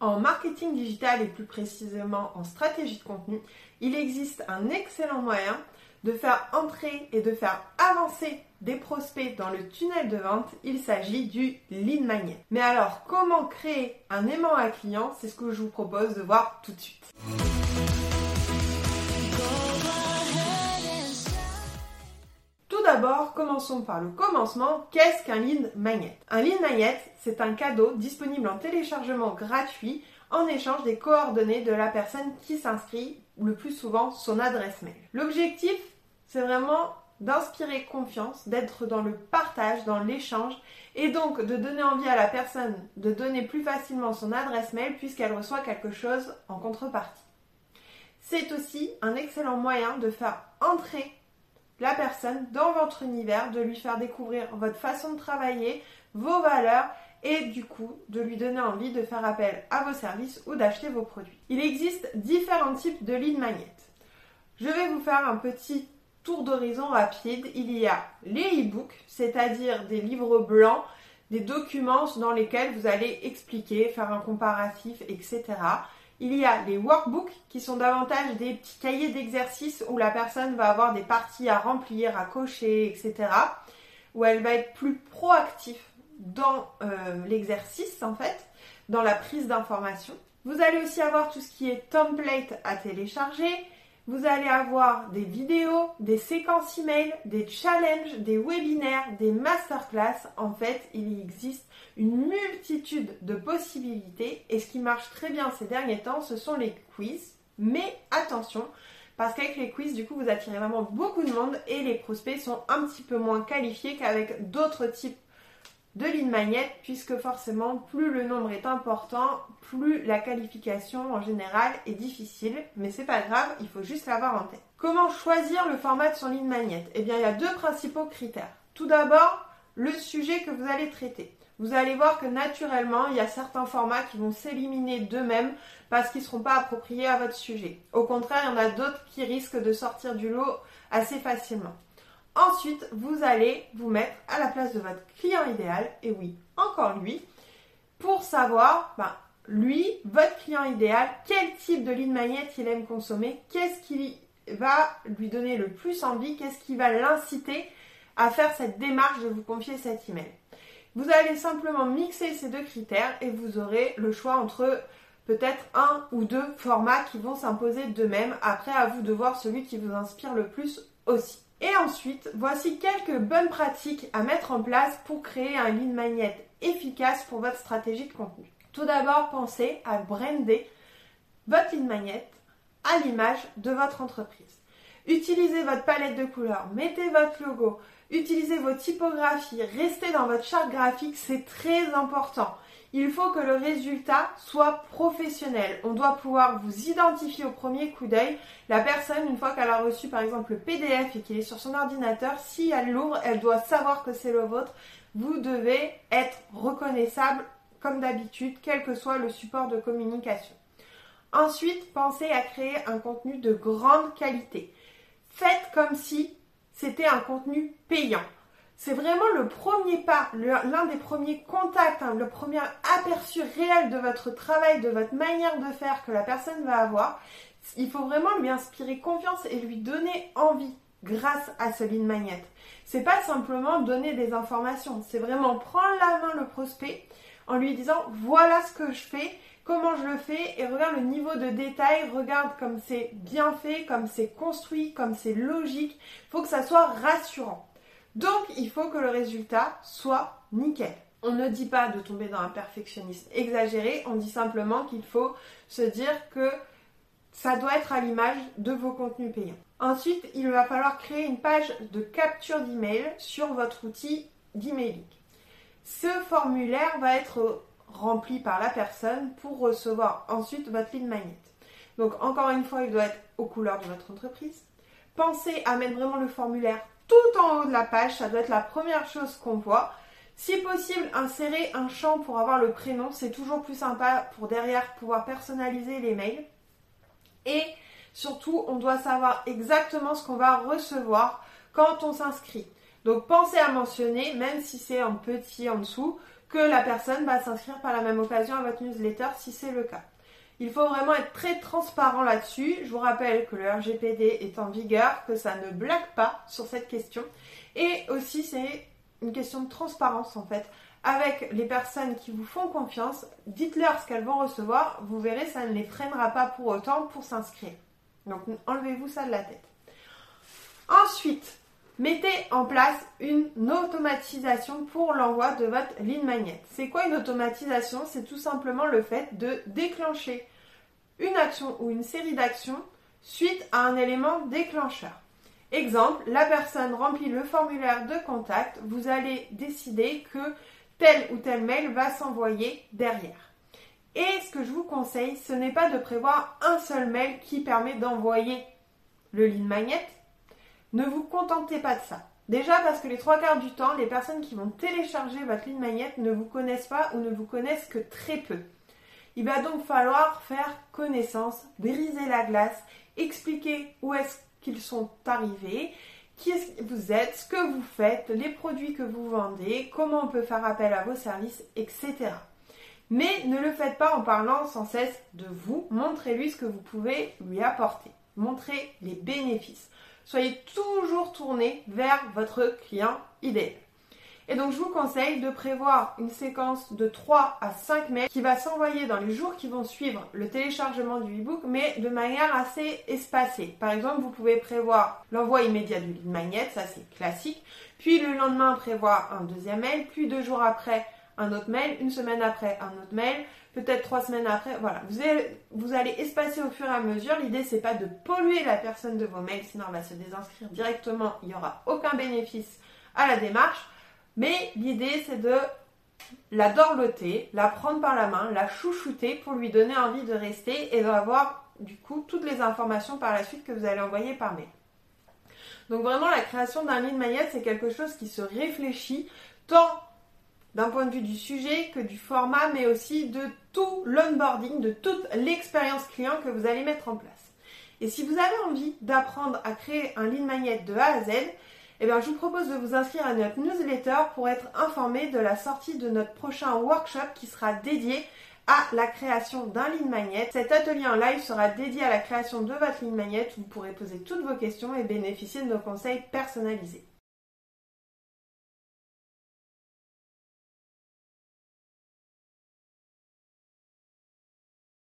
En marketing digital et plus précisément en stratégie de contenu, il existe un excellent moyen de faire entrer et de faire avancer des prospects dans le tunnel de vente, il s'agit du lead magnet. Mais alors, comment créer un aimant à client? C'est ce que je vous propose de voir tout de suite. D'abord, commençons par le commencement. Qu'est-ce qu'un lead magnet? Un lead magnet, c'est un cadeau disponible en téléchargement gratuit en échange des coordonnées de la personne qui s'inscrit, le plus souvent son adresse mail. L'objectif, c'est vraiment d'inspirer confiance, d'être dans le partage, dans l'échange, et donc de donner envie à la personne de donner plus facilement son adresse mail puisqu'elle reçoit quelque chose en contrepartie. C'est aussi un excellent moyen de faire entrer la personne dans votre univers, de lui faire découvrir votre façon de travailler, vos valeurs et du coup de lui donner envie de faire appel à vos services ou d'acheter vos produits. Il existe différents types de lead magnet. Je vais vous faire un petit tour d'horizon rapide. Il y a les e-books, c'est-à-dire des livres blancs, des documents dans lesquels vous allez expliquer, faire un comparatif, etc. Il y a les workbooks qui sont davantage des petits cahiers d'exercices où la personne va avoir des parties à remplir, à cocher, etc. Où elle va être plus proactive dans euh, l'exercice en fait, dans la prise d'information. Vous allez aussi avoir tout ce qui est template à télécharger. Vous allez avoir des vidéos, des séquences email, des challenges, des webinaires, des masterclass. En fait, il existe une de possibilités et ce qui marche très bien ces derniers temps, ce sont les quiz. Mais attention, parce qu'avec les quiz, du coup, vous attirez vraiment beaucoup de monde et les prospects sont un petit peu moins qualifiés qu'avec d'autres types de ligne magnète puisque forcément plus le nombre est important, plus la qualification en général est difficile, mais c'est pas grave, il faut juste l'avoir en tête. Comment choisir le format de son ligne magnète Eh bien, il y a deux principaux critères. Tout d'abord, le sujet que vous allez traiter. Vous allez voir que naturellement, il y a certains formats qui vont s'éliminer d'eux-mêmes parce qu'ils ne seront pas appropriés à votre sujet. Au contraire, il y en a d'autres qui risquent de sortir du lot assez facilement. Ensuite, vous allez vous mettre à la place de votre client idéal, et oui, encore lui, pour savoir, ben, lui, votre client idéal, quel type de ligne magnet il aime consommer, qu'est-ce qui va lui donner le plus envie, qu'est-ce qui va l'inciter à faire cette démarche de vous confier cet email. Vous allez simplement mixer ces deux critères et vous aurez le choix entre peut-être un ou deux formats qui vont s'imposer d'eux-mêmes. Après, à vous de voir celui qui vous inspire le plus aussi. Et ensuite, voici quelques bonnes pratiques à mettre en place pour créer un lead magnet efficace pour votre stratégie de contenu. Tout d'abord, pensez à brander votre lead magnet à l'image de votre entreprise. Utilisez votre palette de couleurs, mettez votre logo, utilisez vos typographies, restez dans votre charte graphique, c'est très important il faut que le résultat soit professionnel. On doit pouvoir vous identifier au premier coup d'œil. La personne, une fois qu'elle a reçu par exemple le PDF et qu'il est sur son ordinateur, si elle l'ouvre, elle doit savoir que c'est le vôtre. Vous devez être reconnaissable comme d'habitude, quel que soit le support de communication. Ensuite, pensez à créer un contenu de grande qualité. Faites comme si c'était un contenu payant. C'est vraiment le premier pas, l'un des premiers contacts, hein, le premier aperçu réel de votre travail, de votre manière de faire que la personne va avoir. Il faut vraiment lui inspirer confiance et lui donner envie grâce à ce lead magnet. C'est pas simplement donner des informations, c'est vraiment prendre la main le prospect en lui disant voilà ce que je fais, comment je le fais et regarde le niveau de détail, regarde comme c'est bien fait, comme c'est construit, comme c'est logique. Il faut que ça soit rassurant. Donc, il faut que le résultat soit nickel. On ne dit pas de tomber dans un perfectionnisme exagéré, on dit simplement qu'il faut se dire que ça doit être à l'image de vos contenus payants. Ensuite, il va falloir créer une page de capture d'email sur votre outil d'emailing. Ce formulaire va être rempli par la personne pour recevoir ensuite votre lead magnet. Donc encore une fois, il doit être aux couleurs de votre entreprise. Pensez à mettre vraiment le formulaire tout en haut de la page, ça doit être la première chose qu'on voit. Si possible, insérer un champ pour avoir le prénom, c'est toujours plus sympa pour derrière pouvoir personnaliser les mails. Et surtout, on doit savoir exactement ce qu'on va recevoir quand on s'inscrit. Donc pensez à mentionner, même si c'est en petit en dessous, que la personne va s'inscrire par la même occasion à votre newsletter si c'est le cas. Il faut vraiment être très transparent là-dessus. Je vous rappelle que le RGPD est en vigueur, que ça ne blague pas sur cette question. Et aussi, c'est une question de transparence en fait. Avec les personnes qui vous font confiance, dites-leur ce qu'elles vont recevoir. Vous verrez, ça ne les freinera pas pour autant pour s'inscrire. Donc enlevez-vous ça de la tête. Ensuite, mettez en place une automatisation pour l'envoi de votre ligne magnet. C'est quoi une automatisation? C'est tout simplement le fait de déclencher une action ou une série d'actions suite à un élément déclencheur. Exemple, la personne remplit le formulaire de contact, vous allez décider que tel ou tel mail va s'envoyer derrière. Et ce que je vous conseille, ce n'est pas de prévoir un seul mail qui permet d'envoyer le lead magnet. Ne vous contentez pas de ça. Déjà parce que les trois quarts du temps, les personnes qui vont télécharger votre lead magnet ne vous connaissent pas ou ne vous connaissent que très peu. Il va donc falloir faire connaissance, briser la glace, expliquer où est-ce qu'ils sont arrivés, qui que vous êtes, ce que vous faites, les produits que vous vendez, comment on peut faire appel à vos services, etc. Mais ne le faites pas en parlant sans cesse de vous, montrez-lui ce que vous pouvez lui apporter, montrez les bénéfices. Soyez toujours tourné vers votre client idéal. Et donc je vous conseille de prévoir une séquence de 3 à 5 mails qui va s'envoyer dans les jours qui vont suivre le téléchargement du e-book, mais de manière assez espacée. Par exemple, vous pouvez prévoir l'envoi immédiat du lead magnet, ça c'est classique, puis le lendemain prévoir un deuxième mail, puis deux jours après un autre mail, une semaine après un autre mail, peut-être trois semaines après, voilà. Vous allez, espacer au fur et à mesure. L'idée c'est pas de polluer la personne de vos mails, sinon elle va se désinscrire directement, il n'y aura aucun bénéfice à la démarche. Mais l'idée, c'est de la dorloter, la prendre par la main, la chouchouter pour lui donner envie de rester et d'avoir du coup toutes les informations par la suite que vous allez envoyer par mail. Donc vraiment la création d'un lead magnet c'est quelque chose qui se réfléchit tant d'un point de vue du sujet que du format mais aussi de tout l'onboarding, de toute l'expérience client que vous allez mettre en place. Et si vous avez envie d'apprendre à créer un lead magnet de A à Z, eh bien, je vous propose de vous inscrire à notre newsletter pour être informé de la sortie de notre prochain workshop qui sera dédié à la création d'un lead magnet. Cet atelier en live sera dédié à la création de votre lead magnet où vous pourrez poser toutes vos questions et bénéficier de nos conseils personnalisés.